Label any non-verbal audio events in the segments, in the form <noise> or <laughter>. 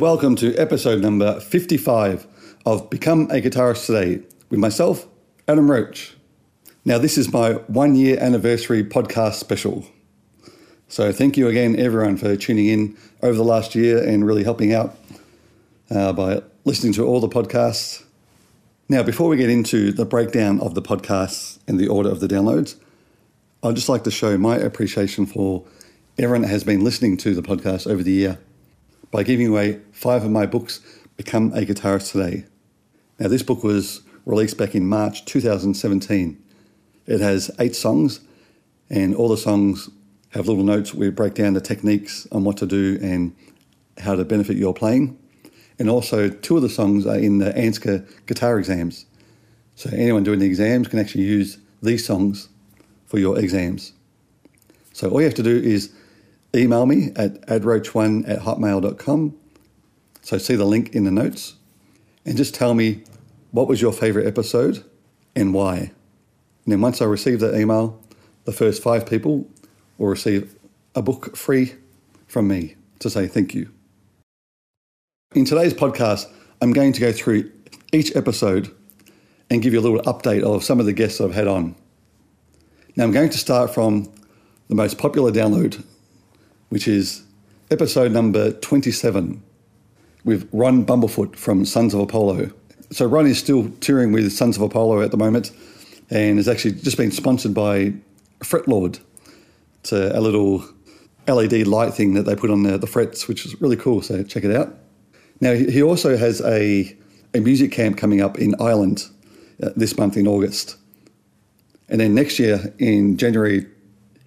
Welcome to episode number 55 of Become a Guitarist Today with myself, Adam Roach. Now, this is my one year anniversary podcast special. So, thank you again, everyone, for tuning in over the last year and really helping out uh, by listening to all the podcasts. Now, before we get into the breakdown of the podcasts and the order of the downloads, I'd just like to show my appreciation for everyone that has been listening to the podcast over the year by giving away five of my books, Become a Guitarist Today. Now, this book was released back in March 2017. It has eight songs, and all the songs have little notes where we break down the techniques on what to do and how to benefit your playing. And also, two of the songs are in the ANZCA guitar exams. So, anyone doing the exams can actually use these songs for your exams. So, all you have to do is email me at adroach1 at hotmail.com. So see the link in the notes and just tell me what was your favorite episode and why. And then once I receive that email, the first five people will receive a book free from me to say thank you. In today's podcast, I'm going to go through each episode and give you a little update of some of the guests I've had on. Now, I'm going to start from the most popular download which is episode number 27 with Ron Bumblefoot from Sons of Apollo. So Ron is still touring with Sons of Apollo at the moment and has actually just been sponsored by Fretlord. It's a, a little LED light thing that they put on the, the, frets, which is really cool. So check it out. Now, he also has a, a music camp coming up in Ireland uh, this month in August. And then next year in January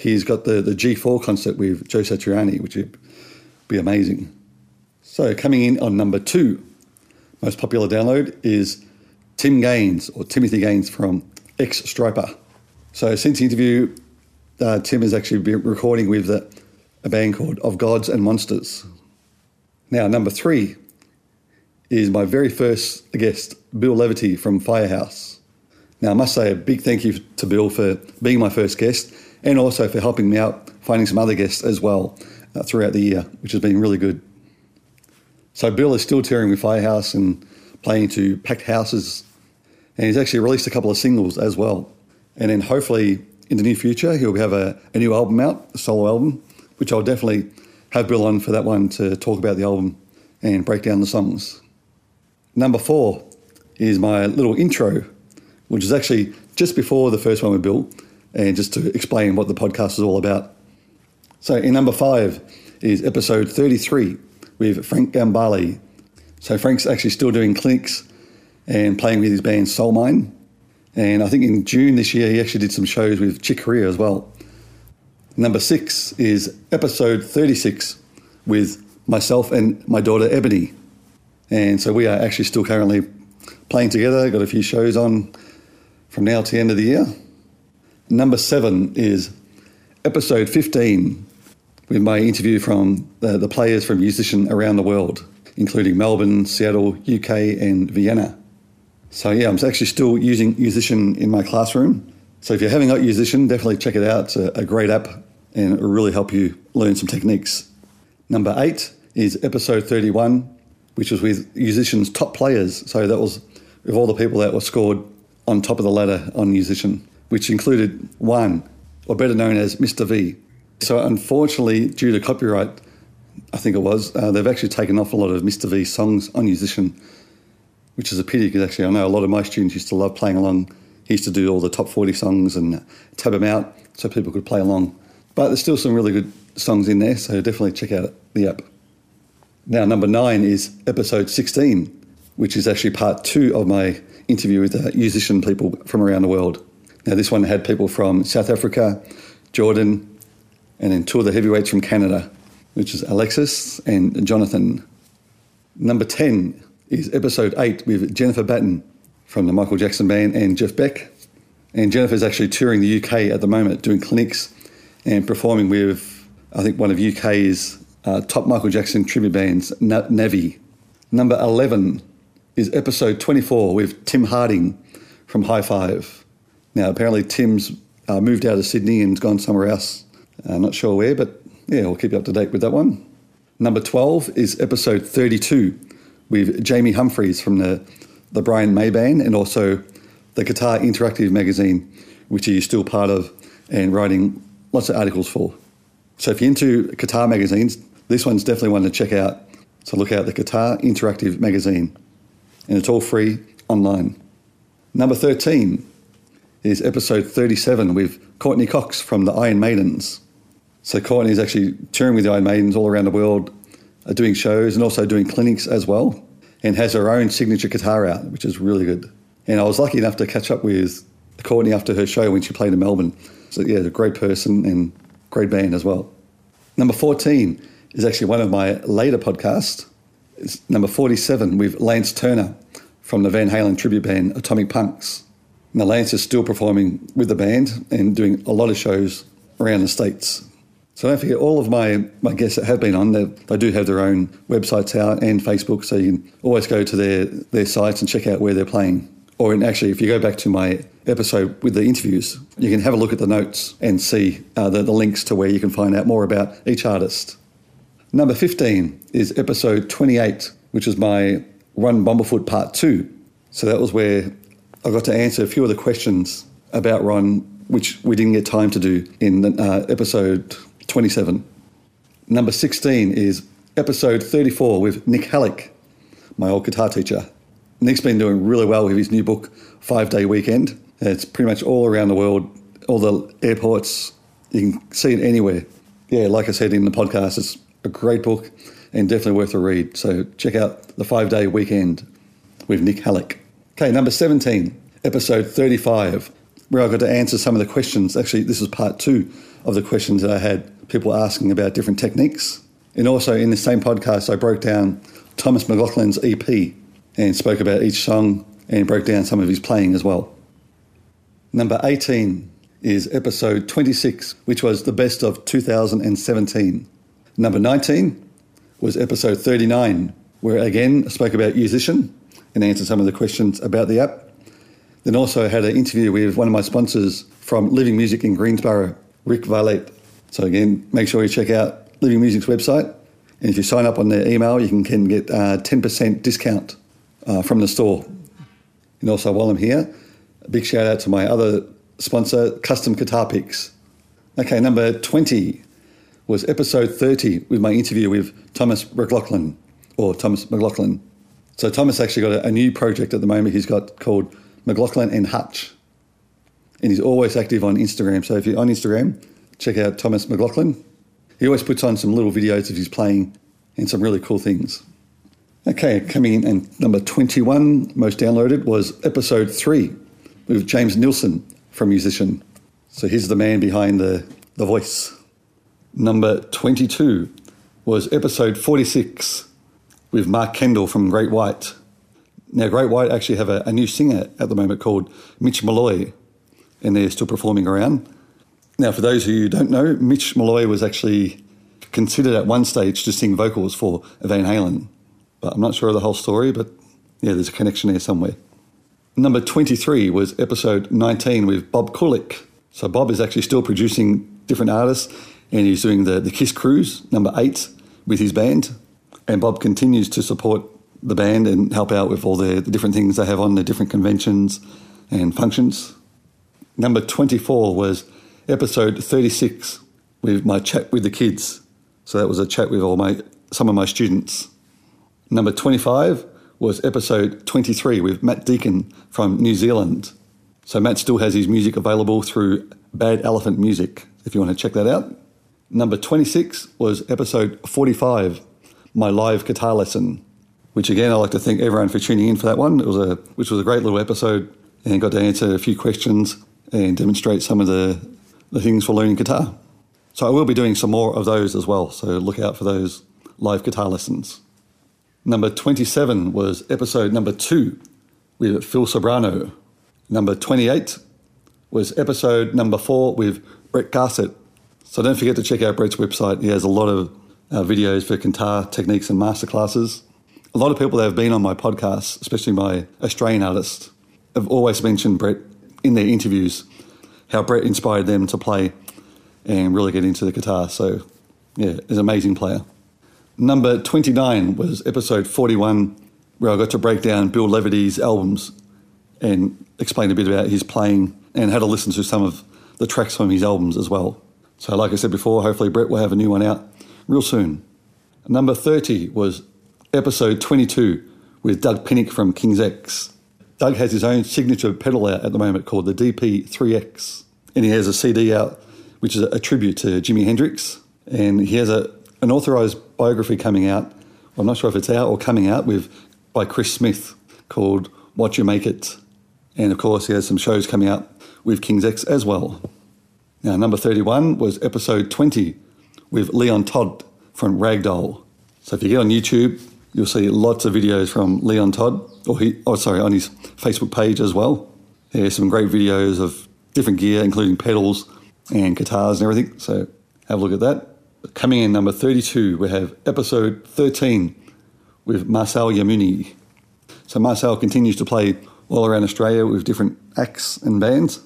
he's got the, the G4 concert with Joe Satriani, which would be amazing. So, coming in on number two, most popular download is Tim Gaines or Timothy Gaines from X Stryper. So, since the interview, uh, Tim has actually been recording with the, a band called Of Gods and Monsters. Now, number three is my very first guest, Bill Leverty from Firehouse. Now, I must say a big thank you to Bill for being my first guest and also for helping me out finding some other guests as well uh, throughout the year, which has been really good. So Bill is still touring with Firehouse and playing to packed houses, and he's actually released a couple of singles as well. And then hopefully in the near future he'll have a, a new album out, a solo album, which I'll definitely have Bill on for that one to talk about the album and break down the songs. Number four is my little intro, which is actually just before the first one with Bill and just to explain what the podcast is all about. So, in number five is episode 33 with Frank Gambale. So, Frank's actually still doing clinics and playing with his band Soulmine. And I think in June this year, he actually did some shows with Chick Corea as well. Number six is episode 36 with myself and my daughter Ebony. And so we are actually still currently playing together, got a few shows on from now to the end of the year. Number seven is episode 15 with my interview from the, the players from Yousician around the world, including Melbourne, Seattle, UK, and Vienna. So, yeah, I'm actually still using Yousician in my classroom. So, if you haven't got Yousician, definitely check it out. It's a, a great app and it will really help you learn some techniques. Number eight is episode 31, which was with Yousician's top players. So, that was with all the people that were scored on top of the ladder on Yousician which included one, or better known as Mr. V. So, unfortunately, due to copyright, I think it was, uh, they've actually taken off a lot of Mr. V songs on Yousician, which is a pity because actually I know a lot of my students used to love playing along. He used to do all the top 40 songs and tab them out so people could play along. But there's still some really good songs in there, so definitely check out the app. Now, number nine is episode 16, which is actually part two of my interview with uh, Yousician people from around the world. Now, this one had people from South Africa, Jordan, and then two of the heavyweights from Canada, which is Alexis and Jonathan. Number 10 is episode 8 with Jennifer Batten from the Michael Jackson Band and Jeff Beck. And Jennifer's actually touring the UK at the moment, doing clinics and performing with, I think, one of UK's uh, top Michael Jackson tribute bands, Navi. Number 11 is episode 24 with Tim Harding from Hi-5. Now, apparently, Tim's uh, moved out of Sydney and's gone somewhere else. I'm not sure where, but yeah, we'll keep you up to date with that one. Number 12 is episode 32 with Jamie Humphries from the, the Brian May Band and also the Guitar Interactive magazine, which he's still part of and writing lots of articles for. So if you're into guitar magazines, this one's definitely one to check out. So look out the Guitar Interactive magazine, and it's all free online. Number 13 is episode 37 with Courtney Cox from the Iron Maidens. So Courtney is actually touring with the Iron Maidens all around the world, uh, doing shows and also doing clinics as well, and has her own signature guitar out, which is really good. And I was lucky enough to catch up with Courtney after her show when she played in Melbourne. So yeah, a great person and great band as well. Number 14 is actually one of my later podcasts. It's number 47 with Lance Turner from the Van Halen tribute band Atomic Punks. Now Lance is still performing with the band and doing a lot of shows around the States. So don't forget, all of my, my guests that have been on, they, they do have their own websites out and Facebook, so you can always go to their, their sites and check out where they're playing. Or in, actually, if you go back to my episode with the interviews, you can have a look at the notes and see uh, the, the links to where you can find out more about each artist. Number 15 is episode 28, which is my Ron Bumblefoot Part 2. So that was where I got to answer a few of the questions about Ron, which we didn't get time to do in uh, episode 27. Number 16 is episode 34 with Nik Halik, my old guitar teacher. Nick's been doing really well with his new book, Five Day Weekend. It's pretty much all around the world, all the airports. You can see it anywhere. Yeah, like I said in the podcast, it's a great book and definitely worth a read. So check out The Five Day Weekend with Nik Halik. Okay, number 17, episode 35, where I got to answer some of the questions. Actually, this is part two of the questions that I had people asking about different techniques. And also in the same podcast, I broke down Thomas McLaughlin's EP and spoke about each song and broke down some of his playing as well. Number 18 is episode 26, which was the best of 2017. Number 19 was episode 39, where again I spoke about Yousician and answer some of the questions about the app. Then also had an interview with one of my sponsors from Living Music in Greensboro, Rick Valet. So again, make sure you check out Living Music's website. And if you sign up on their email, you can, can get a 10% discount uh, from the store. And also, while I'm here, a big shout out to my other sponsor, Custom Guitar Picks. Okay, number 20 was episode 30 with my interview with Thomas McLaughlin, or Thomas McLaughlin. So, Thomas actually got a, a new project at the moment he's got called McLaughlin and Hutch. And he's always active on Instagram. So, if you're on Instagram, check out Thomas McLaughlin. He always puts on some little videos of his playing and some really cool things. Okay, coming in and number 21, most downloaded, was episode 3 with James Nilsson from Yousician. So he's the man behind the, the voice. Number 22 was episode 46 with Mark Kendall from Great White. Now, Great White actually have a, a new singer at the moment called Mitch Malloy, and they're still performing around. Now, for those who don't know, Mitch Malloy was actually considered at one stage to sing vocals for Van Halen. But I'm not sure of the whole story, but yeah, there's a connection there somewhere. Number 23 was episode 19 with Bob Kulick. So Bob is actually still producing different artists and he's doing the, the Kiss Cruise, number eight, with his band. And Bob continues to support the band and help out with all the, the different things they have on the different conventions and functions. Number 24 was episode 36 with my chat with the kids. So that was a chat with all my some of my students. Number 25 was episode 23 with Matt Deacon from New Zealand. So Matt still has his music available through Bad Elephant Music if you want to check that out. Number 26 was episode 45, my live guitar lesson, which again I'd like to thank everyone for tuning in for that one. It was a which was a great little episode and got to answer a few questions and demonstrate some of the the things for learning guitar. So I will be doing some more of those as well, so look out for those live guitar lessons. Number 27 was episode number two with Phil Sobrano. Number 28 was episode number four with Brett Garsed. So don't forget to check out Brett's website. He has a lot of uh, videos for guitar techniques and masterclasses. A lot of people that have been on my podcast, especially my Australian artists, have always mentioned Brett in their interviews how Brett inspired them to play and really get into the guitar. So, yeah, he's an amazing player. Number 29 was episode 41, where I got to break down Bill Leverty's albums and explain a bit about his playing and had to listen to some of the tracks from his albums as well. So, like I said before, hopefully Brett will have a new one out real soon. Number 30 was episode 22 with Doug Pinnick from King's X. Doug has his own signature pedal out at the moment called the DP3X, and he has a CD out which is a tribute to Jimi Hendrix, and he has a, an authorized biography coming out. I'm not sure if it's out or coming out with by Chris Smith called What You Make It, and of course he has some shows coming out with King's X as well. Now, number 31 was episode 20 with Leon Todd from Ragdoll. So if you get on YouTube, you'll see lots of videos from Leon Todd, or he, oh sorry, on his Facebook page as well. There's some great videos of different gear, including pedals and guitars and everything. So have a look at that. Coming in number 32, we have episode 13 with Marcel Yammouni. So Marcel continues to play all around Australia with different acts and bands.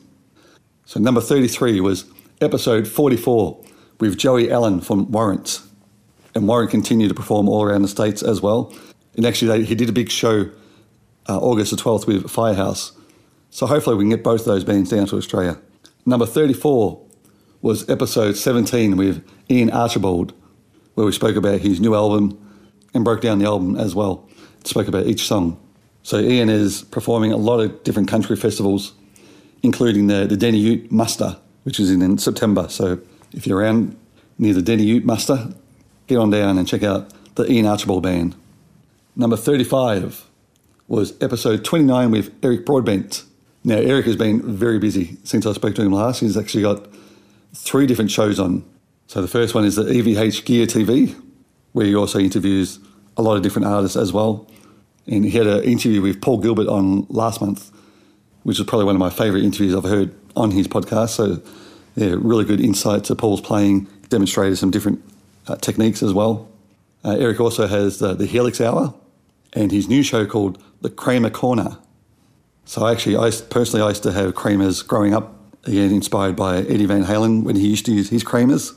So number 33 was episode 44 with Joey Allen from Warrant. And Warrant continued to perform all around the States as well. And actually, they, he did a big show uh, August the 12th with Firehouse. So hopefully we can get both of those bands down to Australia. Number 34 was episode 17 with Ian Archibald, where we spoke about his new album and broke down the album as well. Spoke about each song. So Ian is performing a lot of different country festivals, including the, the Deni Ute Muster, which is in, in September. So if you're around near the Deni Ute Muster, get on down and check out the Ian Archibald Band. Number 35 was episode 29 with Eric Broadbent. Now, Eric has been very busy since I spoke to him last. He's actually got three different shows on. So the first one is the EVH Gear TV, where he also interviews a lot of different artists as well. And he had an interview with Paul Gilbert on last month, which was probably one of my favourite interviews I've heard on his podcast. So, yeah, really good insight to Paul's playing, demonstrated some different uh, techniques as well. Uh, Eric also has the, the Helix Hour and his new show called The Kramer Corner. So, actually, I personally I used to have Kramers growing up, again, inspired by Eddie Van Halen when he used to use his Kramers.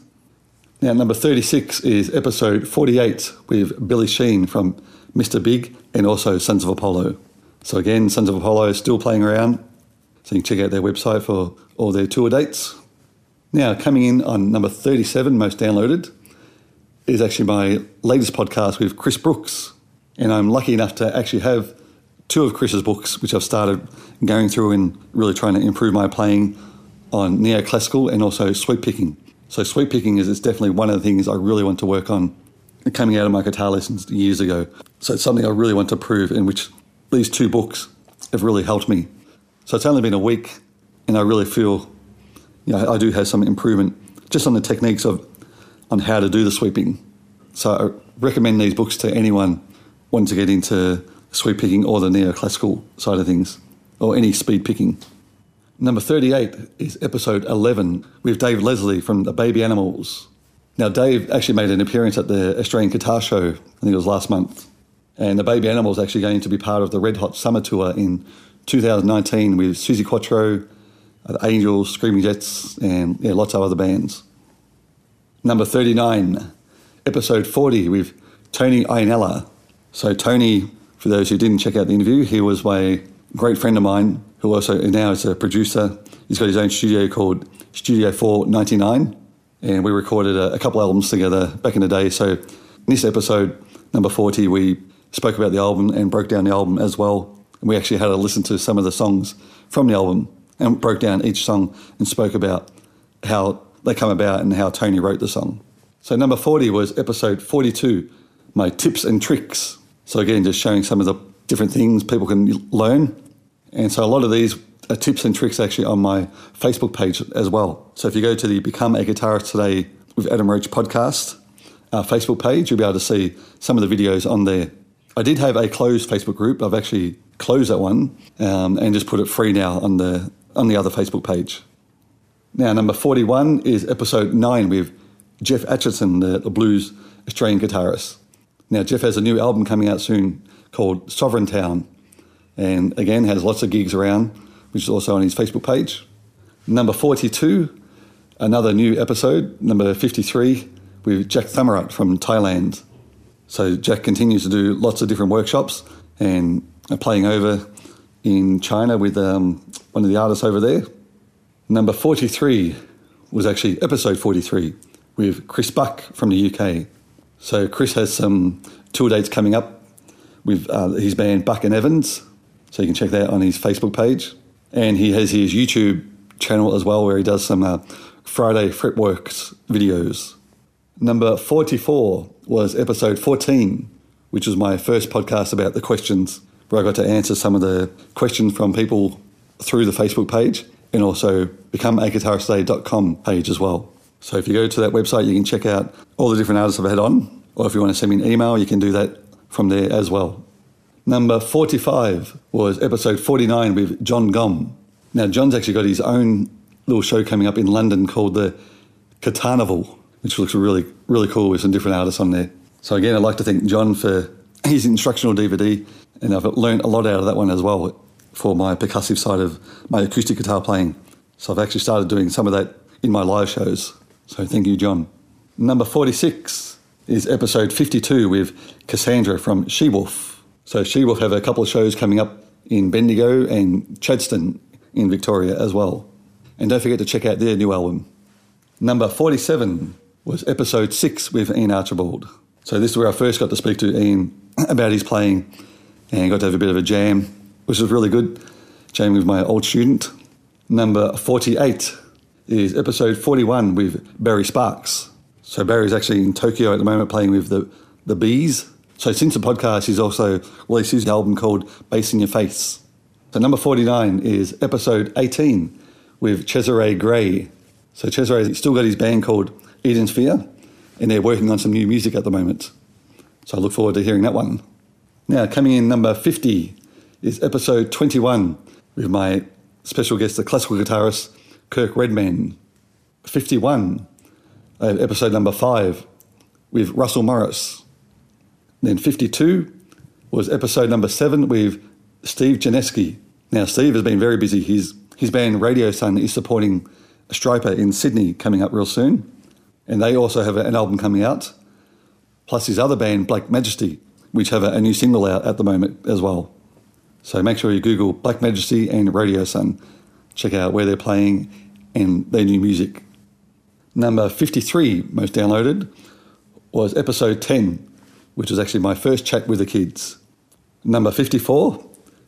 Now, number 36 is episode 48 with Billy Sheehan from Mr. Big and also Sons of Apollo. So, again, Sons of Apollo is still playing around. So, you can check out their website for all their tour dates. Now, coming in on number 37, most downloaded, is actually my latest podcast with Chris Brooks. And I'm lucky enough to actually have two of Chris's books, which I've started going through and really trying to improve my playing on neoclassical and also sweep picking. So sweep picking is it's definitely one of the things I really want to work on coming out of my guitar lessons years ago. So it's something I really want to prove in which these two books have really helped me. So it's only been a week and I really feel you know, I do have some improvement just on the techniques of on how to do the sweeping. So I recommend these books to anyone wanting to get into sweep picking or the neoclassical side of things or any speed picking. Number 38 is episode 11 with Dave Leslie from the Baby Animals. Now, Dave actually made an appearance at the Australian Guitar Show, I think it was last month. And the Baby Animals actually going to be part of the Red Hot Summer Tour in 2019 with Suzi Quatro, the Angels, Screaming Jets, and yeah, lots of other bands. Number 39, episode 40 with Tony Iannella. So, Tony, for those who didn't check out the interview, he was my great friend of mine who also now is a producer. He's got his own studio called Studio 499, and we recorded a, a couple albums together back in the day. So, in this episode, number 40, we spoke about the album and broke down the album as well. And we actually had to listen to some of the songs from the album and broke down each song and spoke about how they come about and how Tony wrote the song. So, number 40 was episode 42, my tips and tricks. So, again, just showing some of the different things people can learn and so a lot of these are tips and tricks actually on my Facebook page as well. So if you go to the Become a Guitarist Today with Adam Roach podcast uh, Facebook page, you'll be able to see some of the videos on there. I did have a closed Facebook group. I've actually closed that one um, and just put it free now on the on the other Facebook page. Now, number 41 is episode 9 with Jeff Atchison, the, the blues Australian guitarist. Now, Jeff has a new album coming out soon called Sovereign Town and again has lots of gigs around, which is also on his Facebook page. Number 42, another new episode, number 53, with Jack Thammarat from Thailand. So Jack continues to do lots of different workshops and playing over in China with um, one of the artists over there. Number 43 was actually episode 43 with Chris Buck from the UK. So Chris has some tour dates coming up with uh, his band Buck and Evans. So you can check that on his Facebook page. And he has his YouTube channel as well where he does some uh, Friday Fretworks videos. Number 44 was episode 14, which was my first podcast about the questions, where I got to answer some of the questions from people through the Facebook page and also become becomeaguitaristtoday.com page as well. So if you go to that website, you can check out all the different artists I've had on, or if you want to send me an email, you can do that from there as well. Number 45 was episode 49 with Jon Gomm. Now, John's actually got his own little show coming up in London called the Carnival which looks really, really cool with some different artists on there. So again, I'd like to thank John for his instructional DVD, and I've learned a lot out of that one as well for my percussive side of my acoustic guitar playing. So I've actually started doing some of that in my live shows. So thank you, John. Number 46 is episode 52 with Cassandra from She Wolf. So She Wolf have a couple of shows coming up in Bendigo and Chadstone in Victoria as well. And don't forget to check out their new album. Number 47 was episode six with Ian Archibald. So this is where I first got to speak to Ian <clears throat> about his playing and got to have a bit of a jam, which was really good. Jamming with my old student. Number 48 is episode 41 with Barry Sparks. So Barry's actually in Tokyo at the moment playing with the, the B'z. So since the podcast, he's also released his album called Bass in Your Face. So number 49 is episode 18 with Cesare Gray. So Cesare's still got his band called Eden Sphere, and they're working on some new music at the moment. So I look forward to hearing that one. Now, coming in number 50 is episode 21 with my special guest, the classical guitarist Kirk Redman. 51, uh, episode number 5 with Russell Morris. Then 52 was episode number 7 with Steve Janevski. Now, Steve has been very busy. His, his band Radio Sun is supporting Stryper in Sydney coming up real soon and they also have an album coming out, plus his other band, Black Majesty, which have a, new single out at the moment as well. So make sure you Google Black Majesty and Radio Sun. Check out where they're playing and their new music. Number 53, most downloaded, was episode 10, which was actually my first chat with the kids. Number 54,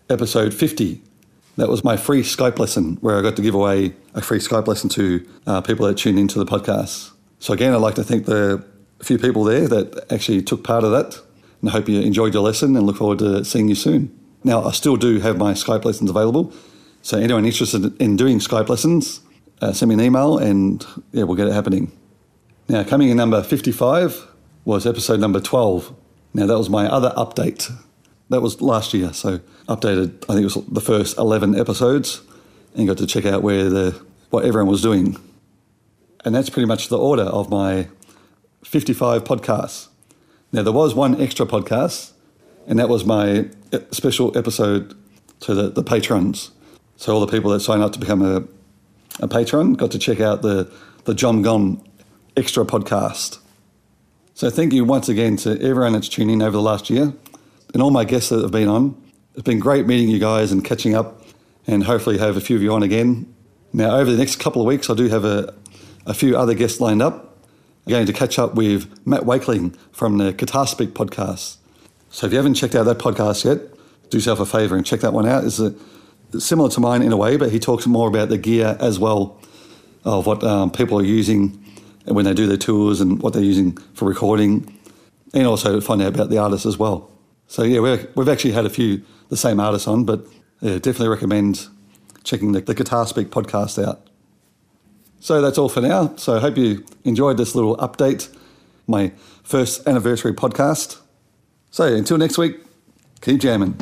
episode 50. That was my free Skype lesson where I got to give away a free Skype lesson to uh, people that tune into the podcast. So again, I'd like to thank the few people there that actually took part of that. And I hope you enjoyed your lesson and look forward to seeing you soon. Now, I still do have my Skype lessons available. So anyone interested in doing Skype lessons, uh, send me an email and yeah, we'll get it happening. Now, coming in number 55 was episode number 12. Now, that was my other update. That was last year. So updated, I think it was the first 11 episodes and got to check out where the, what everyone was doing. And that's pretty much the order of my 55 podcasts. Now, there was one extra podcast, and that was my uh, special episode to the, the patrons. So, all the people that signed up to become a, a patron got to check out the, the Jon Gomm extra podcast. So, thank you once again to everyone that's tuned in over the last year and all my guests that have been on. It's been great meeting you guys and catching up, and hopefully, have a few of you on again. Now, over the next couple of weeks, I do have a, a few other guests lined up. Going to catch up with Matt Wakeling from the Guitar Speak podcast. So if you haven't checked out that podcast yet, do yourself a favour and check that one out. It's, a, it's similar to mine in a way, but he talks more about the gear as well of what um, people are using when they do their tours and what they're using for recording, and also find out about the artists as well. So yeah, we have actually had a few the same artists on, but yeah, definitely recommend checking the, the Guitar Speak podcast out. So that's all for now. So I hope you enjoyed this little update, my first anniversary podcast. So until next week, keep jamming.